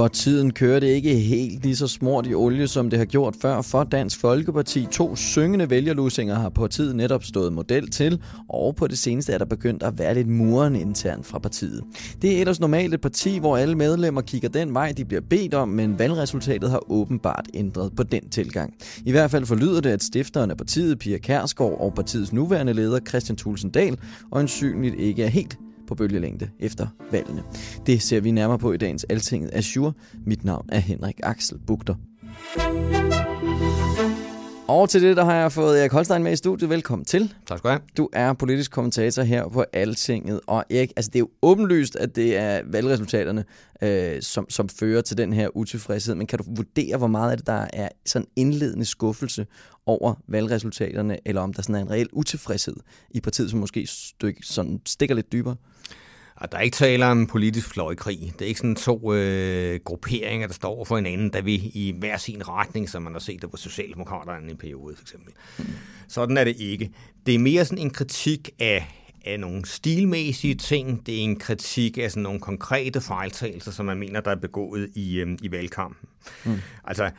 For tiden kører det ikke helt lige så smurt i olie, som det har gjort før for Dansk Folkeparti. To syngende vælgerlusinger har på tiden netop stået model til, og på det seneste er der begyndt at være lidt muren internt fra partiet. Det er ellers normalt et parti, hvor alle medlemmer kigger den vej, de bliver bedt om, men valgresultatet har åbenbart ændret på den tilgang. I hvert fald forlyder det, at stifteren af partiet, Pia Kærsgaard, og partiets nuværende leder, Christian Thulsen Dahl, øjensynligt ikke er helt på bølgelængde efter valgene. Det ser vi nærmere på i dagens Altinget Azure. Mit navn er Henrik Axel Bugter. Og til det, der har jeg fået Erik Holstein med i studiet. Velkommen til. Tak skal du have. Du er politisk kommentator her på Altinget. Og Erik, altså det er jo åbenlyst, at det er valgresultaterne, øh, som, som fører til den her utilfredshed. Men kan du vurdere, hvor meget af det, der er sådan indledende skuffelse over valgresultaterne, eller om der sådan er en reel utilfredshed i partiet, som måske stykke, sådan stikker lidt dybere? Og der er ikke tale om politisk fløjkrig. Det er ikke sådan to øh, grupperinger, der står for hinanden, der vi i hver sin retning, som man har set det på Socialdemokraterne i en periode, for eksempel. Mm. Sådan er det ikke. Det er mere sådan en kritik af, af nogle stilmæssige ting. Det er en kritik af sådan nogle konkrete fejltagelser, som man mener, der er begået i, øh, i valgkampen. Mm. Altså,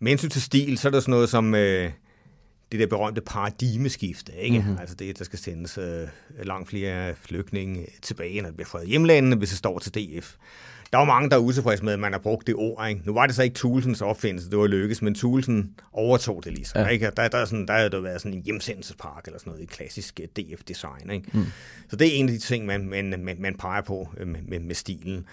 med til stil, så er der sådan noget som... Øh, det der berømte paradigmeskifte, ikke? Mm-hmm. Altså det, der skal sendes øh, langt flere flygtninge tilbage, når det bliver fået hjemlandene, hvis det står til DF. Der var mange, der er utilfredse med, at man har brugt det ord. Ikke? Nu var det så ikke Tulsens opfindelse, det var lykkes, men Tulsen overtog det ligesom. Ja. Ikke? Der, der, er sådan, der havde der været sådan en hjemsendelsespark eller sådan noget i klassisk øh, DF-design. Ikke? Mm. Så det er en af de ting, man, man, man, man peger på øh, med, med, med stilen.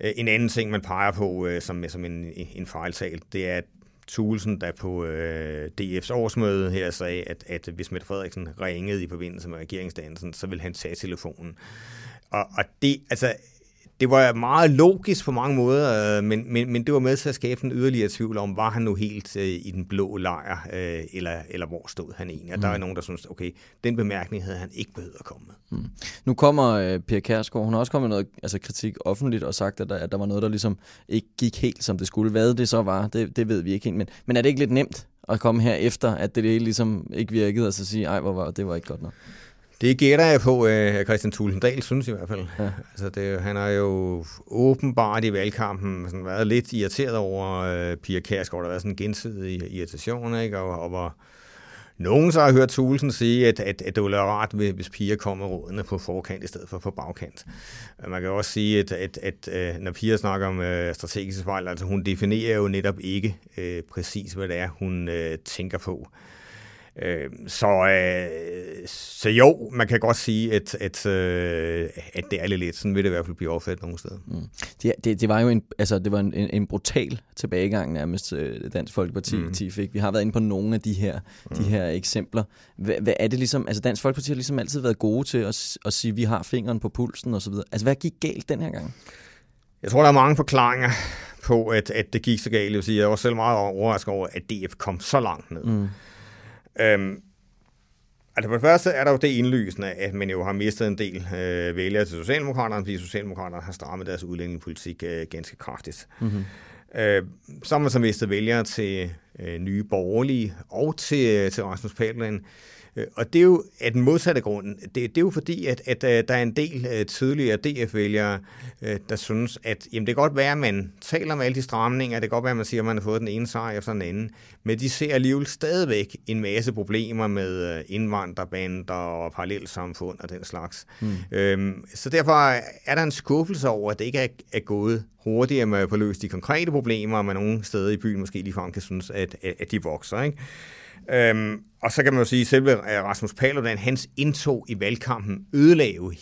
Øh, en anden ting, man peger på som, som en, en fejltal, det er, at Thulesen, der på øh, DF's årsmøde her sagde, at, at hvis Mette Frederiksen ringede i forbindelse med regeringsdannelsen, så ville han tage telefonen. Og, og det, altså, det var meget logisk på mange måder, øh, men, men, men det var med til at skabe en yderligere tvivl om, var han nu helt øh, i den blå lejr, øh, eller, eller hvor stod han egentlig? Og mm. der er nogen, der synes, okay, den bemærkning havde han ikke behøvet at komme med. Mm. Nu kommer øh, Pia Kærsgaard, hun har også kommet med noget altså kritik offentligt og sagt, at der, at der var noget, der ligesom ikke gik helt, som det skulle. Hvad det så var, det, det ved vi ikke helt. Men, men er det ikke lidt nemt at komme her efter, at det, det ligesom ikke virkede, og så sige, ej, hvor var, det var ikke godt nok? Det gætter jeg på, at Christian Tulsendal synes i hvert fald. Ja. Altså det, han har jo åbenbart i valgkampen sådan været lidt irriteret over uh, Pia Kærsgaard. Der har været sådan en gensidig irritation, ikke? Og, og hvor nogen så har hørt Tulsen sige, at, at, at det ville være rart, hvis Pia kommer rådene på forkant i stedet for på bagkant. Man kan også sige, at, at, at, at når Pia snakker om uh, strategiske fejl, altså hun definerer jo netop ikke uh, præcis, hvad det er, hun uh, tænker på. Øh, så, øh, så jo, man kan godt sige, at, at, øh, at det er lidt lidt. Sådan vil det i hvert fald blive opfattet nogle steder. Mm. Det, det, det var jo en, altså, det var en, en, en brutal tilbagegang nærmest øh, Dansk Folkeparti mm. fik. Vi har været inde på nogle af de her, mm. de her eksempler. Hvad, hvad er det ligesom, altså Dansk Folkeparti har ligesom altid været gode til at, at sige, at vi har fingeren på pulsen osv. Altså hvad gik galt den her gang? Jeg tror, der er mange forklaringer på, at, at det gik så galt. Jeg, vil sige, jeg var selv meget overrasket over, at DF kom så langt ned. Mm. Øhm, altså for det første er der jo det indlysende, at man jo har mistet en del øh, vælgere til Socialdemokraterne, fordi Socialdemokraterne har strammet deres udlændingepolitik øh, ganske kraftigt. Mm-hmm. Øh, så har man så mistet vælgere til øh, nye borgerlige og til, øh, til Rasmus Paludan. Øh, og det er jo af den modsatte grund. Det, det er jo fordi, at, at, øh, der er en del uh, tidligere DF-vælgere, der synes, at jamen, det kan godt være, at man taler om alle de stramninger, det kan godt være, at man siger, at man har fået den ene sejr efter den anden, men de ser alligevel stadigvæk en masse problemer med indvandrerbander og parallelsamfund og den slags. Mm. Øhm, så derfor er der en skuffelse over, at det ikke er, er gået hurtigere med at få løst de konkrete problemer, og man nogle steder i byen måske ligefrem kan synes, at, at de vokser. Ikke? Øhm, og så kan man jo sige, at selve øh, Rasmus Paludan, hans indtog i valgkampen ødelagde jo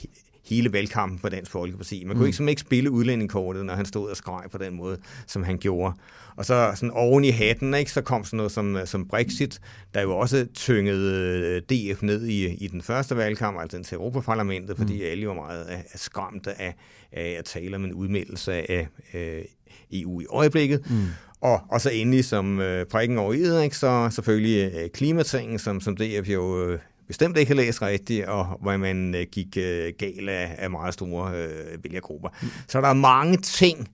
hele valgkampen for Dansk Folkeparti. Man kunne mm. ikke, ikke spille udlændingkortet, når han stod og skreg på den måde, som han gjorde. Og så sådan oven i hatten, ikke, så kom sådan noget som, som Brexit, der jo også tyngede øh, DF ned i, i den første valgkamp, altså til Europaparlamentet, fordi mm. alle var meget af, af skræmte af, af at tale om en udmeldelse af af EU i øjeblikket. Mm. Og, og så endelig som øh, prikken over i, ikke, så selvfølgelig øh, klimatingen, som, som DF jo øh, bestemt ikke har læst rigtigt, og hvor man øh, gik øh, gal af, af meget store øh, vælgergrupper. Mm. Så der er mange ting,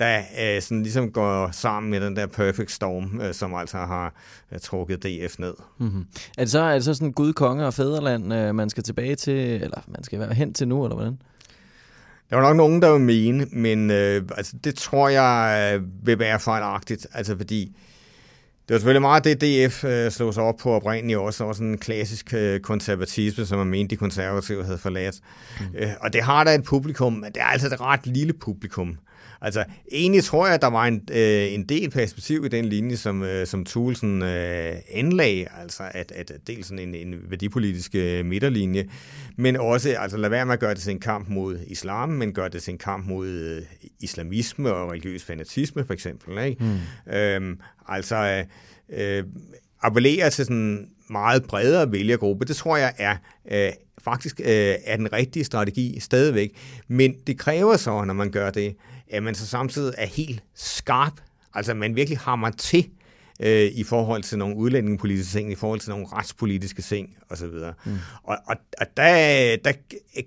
der øh, sådan ligesom går sammen med den der perfect storm, øh, som altså har øh, trukket DF ned. Mm-hmm. Er, det så, er det så sådan Gud, konge og fædreland, øh, man skal tilbage til, eller man skal være hen til nu, eller hvordan? Der var nok nogen, der vil mene, men øh, altså, det tror jeg øh, vil være fejlagtigt, altså fordi det var selvfølgelig meget det, DF øh, slog sig op på oprindeligt også, også en klassisk øh, konservatisme, som man mente, de konservative havde forladt. Mm. Øh, og det har da et publikum, men det er altså et ret lille publikum. Altså, egentlig tror jeg, at der var en, øh, en del perspektiv i den linje, som, øh, som Thulesen øh, anlagde, altså at, at dels sådan en, en værdipolitisk øh, midterlinje, men også altså lad være med at gøre det til en kamp mod islam, men gøre det til en kamp mod øh, islamisme og religiøs fanatisme, for eksempel. Ikke? Mm. Øhm, altså, øh, appellere til sådan meget bredere vælgergruppe, det tror jeg er øh, faktisk øh, er den rigtige strategi stadigvæk. Men det kræver så, når man gør det, at man så samtidig er helt skarp, altså man virkelig hammer til øh, i forhold til nogle udlændingepolitiske ting, i forhold til nogle retspolitiske ting osv. Mm. Og, og, og der, der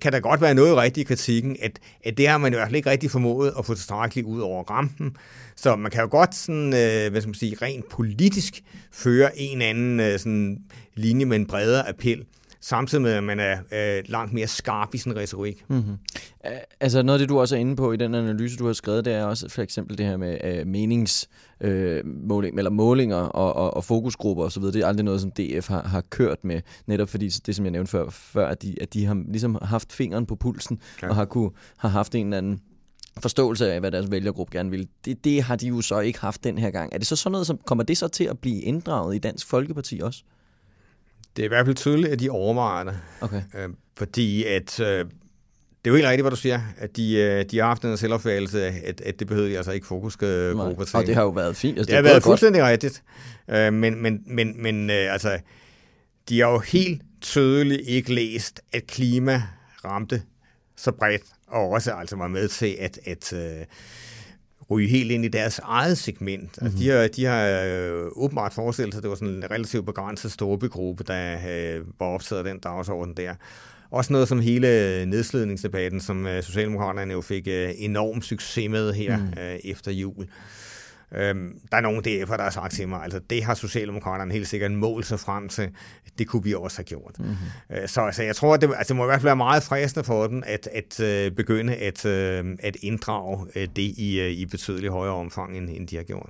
kan der godt være noget rigtigt i kritikken, at, at det har man i hvert fald ikke rigtig formået at få tilstrækkeligt ud over rampen. Så man kan jo godt sådan, øh, hvad skal man sige, rent politisk føre en anden øh, sådan, linje med en bredere appel samtidig med, at man er øh, langt mere skarp i sin retorik. Mm-hmm. Altså noget af det, du også er inde på i den analyse, du har skrevet, det er også for eksempel det her med øh, menings øh, måling, eller målinger og, og, og fokusgrupper osv. Det er aldrig noget, som DF har, har kørt med, netop fordi det, som jeg nævnte før, før at, de, at de har ligesom haft fingeren på pulsen ja. og har, kunne, har haft en eller anden forståelse af, hvad deres vælgergruppe gerne vil. Det, det har de jo så ikke haft den her gang. Er det så sådan noget, som kommer det så til at blive inddraget i Dansk Folkeparti også? Det er i hvert fald tydeligt, at de overvejer det. Okay. Øh, fordi at... Øh, det er jo helt rigtigt, hvad du siger, at de, øh, de har haft en selvopfattelse at, at det behøvede de altså ikke fokusgrupper til. Og det har jo været fint. Altså, det, det har været fuldstændig godt. rigtigt. Øh, men men, men, men øh, altså, de har jo helt tydeligt ikke læst, at klima ramte så bredt, og også altså var med til at, at øh, ryge helt ind i deres eget segment. Mm-hmm. Altså, de har, de har øh, åbenbart forestillet sig, at det var sådan en relativt begrænset storbegruppe, der øh, var optaget af den dagsorden der. Også noget som hele nedslidningsdebatten, som øh, Socialdemokraterne jo fik øh, enorm succes med her mm. øh, efter jul. Øhm, der er nogen DF'er, der har sagt til mig, altså det har Socialdemokraterne helt sikkert målt sig frem til. Det kunne vi også have gjort. Mm-hmm. Øh, så altså, jeg tror, at det, altså, det må i hvert fald være meget fristende for dem at, at øh, begynde at, øh, at inddrage øh, det i, øh, i betydeligt højere omfang, end, end de har gjort.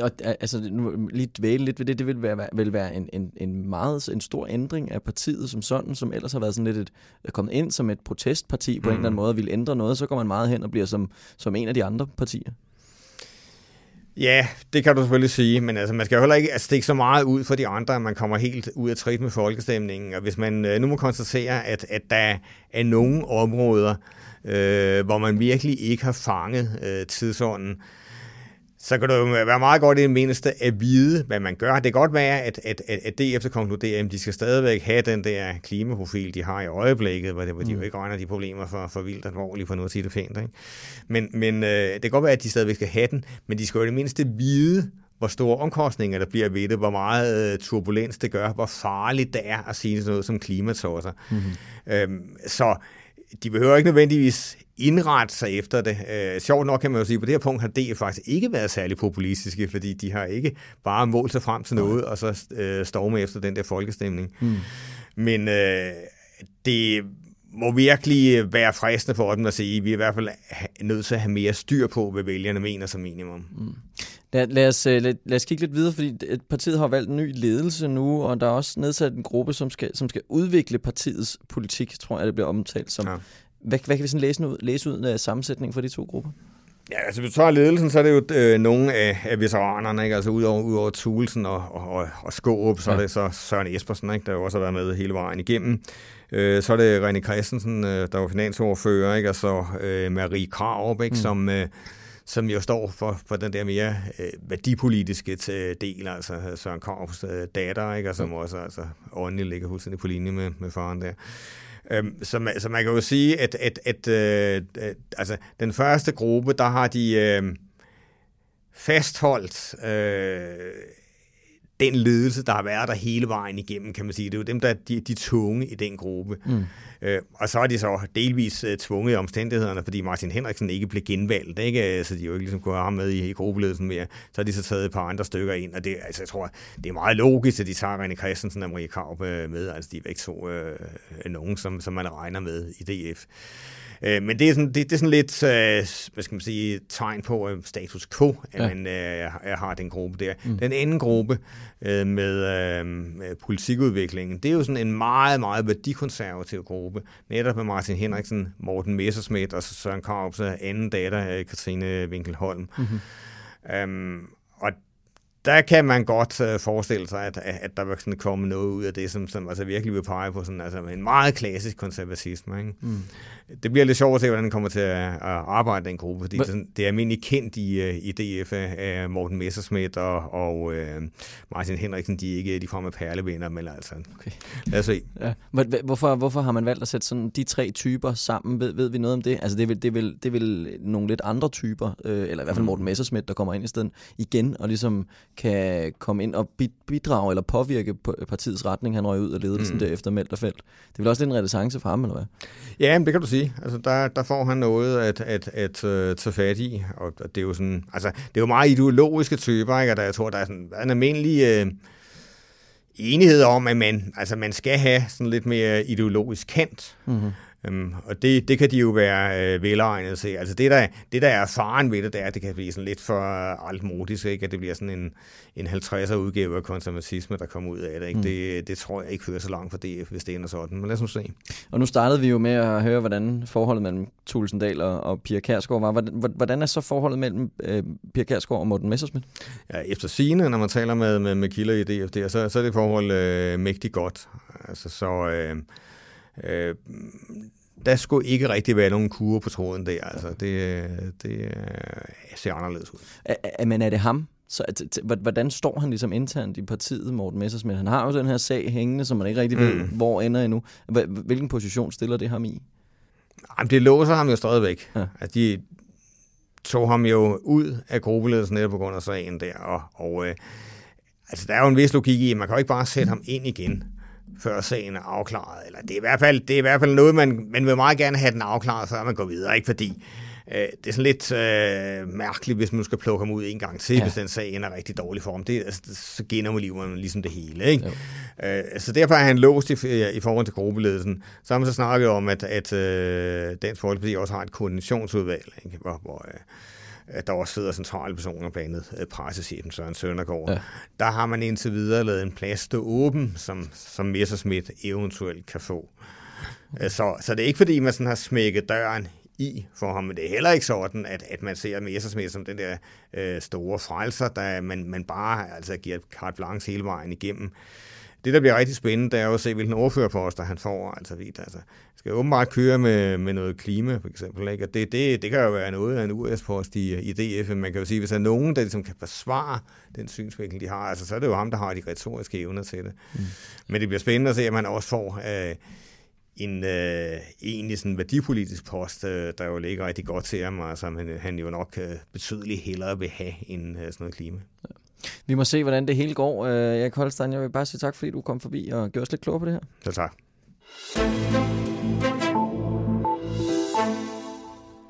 Og, altså, nu, lige dvæle lidt ved det, det vil være, vil være en, en, en meget en stor ændring af partiet som sådan, som ellers har været sådan lidt et, kommet ind som et protestparti på mm. en eller anden måde og vil ændre noget, så går man meget hen og bliver som, som en af de andre partier. Ja, det kan du selvfølgelig sige, men altså, man skal jo heller ikke altså, stikke så meget ud for de andre, at man kommer helt ud af trit med folkestemningen. Og hvis man øh, nu må konstatere, at, at der er nogle områder, øh, hvor man virkelig ikke har fanget øh, tidsånden, så kan det jo være meget godt i det mindste at vide, hvad man gør. Det kan godt være, at, at, at, at DF konkluderer, at de skal stadigvæk have den der klimaprofil, de har i øjeblikket, hvor, det, hvor de jo mm. ikke regner de problemer for, for vildt alvorligt, for nu at sige det pænt. Ikke? Men, men øh, det kan godt være, at de stadigvæk skal have den, men de skal jo i det mindste vide, hvor store omkostninger der bliver ved det, hvor meget øh, turbulens det gør, hvor farligt det er at sige sådan noget som klimatosser. Mm-hmm. Øhm, så de behøver ikke nødvendigvis indrette sig efter det. Øh, sjovt nok kan man jo sige, at på det her punkt har DF faktisk ikke været særlig populistiske, fordi de har ikke bare målt sig frem til noget, og så øh, storme efter den der folkestemning. Mm. Men øh, det må virkelig være fristende for dem at sige, at vi er i hvert fald nødt til at have mere styr på, hvad vælgerne mener som minimum. Mm. Lad, lad, os, øh, lad, lad os kigge lidt videre, fordi partiet har valgt en ny ledelse nu, og der er også nedsat en gruppe, som skal, som skal udvikle partiets politik, tror jeg, det bliver omtalt som. Ja. Hvad, hvad kan vi sådan læse ud, læse ud af sammensætningen for de to grupper? Ja, altså hvis du tager ledelsen, så er det jo øh, nogle af, af veteranerne, ikke? altså udover, udover Tulsen og, og, og, Skåb, så ja. er det så Søren Espersen, ikke? der jo også har været med hele vejen igennem. Øh, så er det René Christensen, øh, der var finansordfører, ikke? og så øh, Marie Krav, ikke? Mm. som... Øh, som jo står for, for den der mere øh, værdipolitiske del, altså Søren Kravs øh, datter, ikke? og som også altså, åndelig ligger fuldstændig på linje med, med faren der. Øhm, så, man, så man kan jo sige, at, at, at øh, altså, den første gruppe, der har de øh, fastholdt øh, den ledelse, der har været der hele vejen igennem, kan man sige. Det er jo dem, der er de, de tunge i den gruppe. Mm. Øh, og så er de så delvis uh, tvunget i omstændighederne, fordi Martin Henriksen ikke blev genvalgt, ikke? så de jo ikke ligesom kunne have ham med i, i gruppeledelsen mere. Så har de så taget et par andre stykker ind, og det, altså, jeg tror, det er meget logisk, at de tager René Christensen og Marie Kaup uh, med. Altså, de er ikke så uh, nogen, som, som man regner med i DF. Øh, men det er sådan, det, det er sådan lidt, øh, hvad skal man sige, tegn på øh, status quo, at ja. man øh, har den gruppe der. Mm. Den anden gruppe øh, med øh, politikudviklingen, det er jo sådan en meget, meget værdikonservativ gruppe. Netop med Martin Henriksen, Morten Messerschmidt og Søren Karps anden datter, Katrine Winkelholm. Mm-hmm. Øhm, og der kan man godt uh, forestille sig, at, at der vil sådan komme noget ud af det, som, som altså virkelig vil pege på sådan, altså en meget klassisk konservatisme. Ikke? Mm. Det bliver lidt sjovt at se, hvordan den kommer til at, at arbejde den gruppe, fordi det, det er almindeligt kendt i, uh, i DF af Morten Messerschmidt og, og uh, Martin Henriksen, de er ikke de fremme perlevenner, men altså, okay. lad os se. Ja. Hvorfor, hvorfor har man valgt at sætte sådan de tre typer sammen? Ved, ved vi noget om det? Altså det er vel, det er vel, det er vel nogle lidt andre typer, øh, eller i hvert fald mm. Morten Messerschmidt, der kommer ind i stedet igen, og ligesom kan komme ind og bidrage eller påvirke partiets retning. Han røg ud af ledelsen mm. derefter felt. Det vel også lidt en renaissance for ham, eller hvad? Ja, det kan du sige. Altså, der, der får han noget at, at, at, at uh, tage fat i, og det er jo sådan, altså, det er jo meget ideologiske typer, ikke? og der, jeg tror, der er sådan en almindelig uh, enighed om, at man, altså, man skal have sådan lidt mere ideologisk kant. Mm-hmm. Øhm, og det, det kan de jo være øh, velegnet til. Altså det der, det, der er faren ved det, det er, at det kan blive sådan lidt for altmodisk, ikke? at det bliver sådan en, en 50'er udgave af konservatisme, der kommer ud af det. Ikke? Mm. det. Det tror jeg ikke fører så langt for DF, hvis det ender sådan. Men lad os nu se. Og nu startede vi jo med at høre, hvordan forholdet mellem Tulsendal og, og Pia Kærsgaard var. Hvordan, hvordan er så forholdet mellem øh, Pia Kærsgaard og Morten Messersmith? Ja, efter sine, når man taler med, med, med kilder i DF, så, så er det forhold øh, mægtigt godt. Altså så... Øh, Øh, der skulle ikke rigtig være nogen kur på tråden der. Altså, det, det ser anderledes ud. Er, men er det ham? Så hvordan står han ligesom internt i partiet, Morten Messersmith? Han har jo den her sag hængende, som man ikke rigtig ved, mm. hvor ender endnu. Hvilken position stiller det ham i? Jamen, det låser ham jo stadigvæk. Ja. At de tog ham jo ud af gruppeledelsen netop på grund af sagen der, og, og øh, altså, der er jo en vis logik i, at man kan jo ikke bare sætte ham ind igen før sagen er afklaret. Eller det er i hvert fald, det er i hvert fald noget, man, man vil meget gerne have den afklaret, før man går videre. Ikke fordi øh, det er sådan lidt øh, mærkeligt, hvis man skal plukke ham ud en gang til, ja. hvis den sag er rigtig dårlig for ham. Det, altså, så livet man ligesom det hele. Ikke? Øh, så derfor er han låst i, i forhold til gruppeledelsen. Så har man så snakket om, at, at øh, Dansk Folkeparti også har et koordinationsudvalg, ikke? hvor, hvor øh, at der også sidder centrale personer blandt andet øh, pressechefen Søren Søndergaard. Ja. Der har man indtil videre lavet en plads stå åben, som, som Messersmith eventuelt kan få. Øh, så, så det er ikke fordi, man sådan har smækket døren i for ham, men det er heller ikke sådan, at, at man ser Messersmith som den der øh, store frelser, der man, man bare altså, giver carte blanche hele vejen igennem. Det, der bliver rigtig spændende, det er jo at se, hvilken ordførerposter han får. Altså, vidt, altså, skal åbenbart køre med, med noget klima, for eksempel. Ikke? Og det, det, det kan jo være noget af en US-post i, i DF. Man kan jo sige, hvis der er nogen, der ligesom kan forsvare den synsvinkel, de har, altså, så er det jo ham, der har de retoriske evner til det. Mm. Men det bliver spændende at se, at man også får øh, en øh, egentlig sådan værdipolitisk post, øh, der jo ligger rigtig godt til ham, altså, men han jo nok øh, betydeligt hellere vil have end øh, sådan noget klima. Ja. Vi må se, hvordan det hele går. Jeg Erik Holstein, jeg vil bare sige tak, fordi du kom forbi og gjorde os lidt klogere på det her. Ja, tak.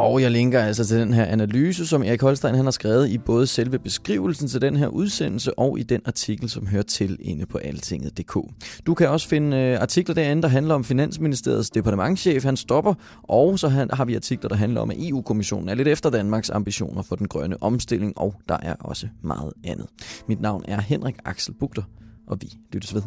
Og jeg linker altså til den her analyse, som Erik Holstein han har skrevet i både selve beskrivelsen til den her udsendelse og i den artikel, som hører til inde på altinget.dk. Du kan også finde øh, artikler derinde, der handler om Finansministeriets departementchef, han stopper, og så har vi artikler, der handler om, at EU-kommissionen er lidt efter Danmarks ambitioner for den grønne omstilling, og der er også meget andet. Mit navn er Henrik Axel Bugter, og vi lyttes ved.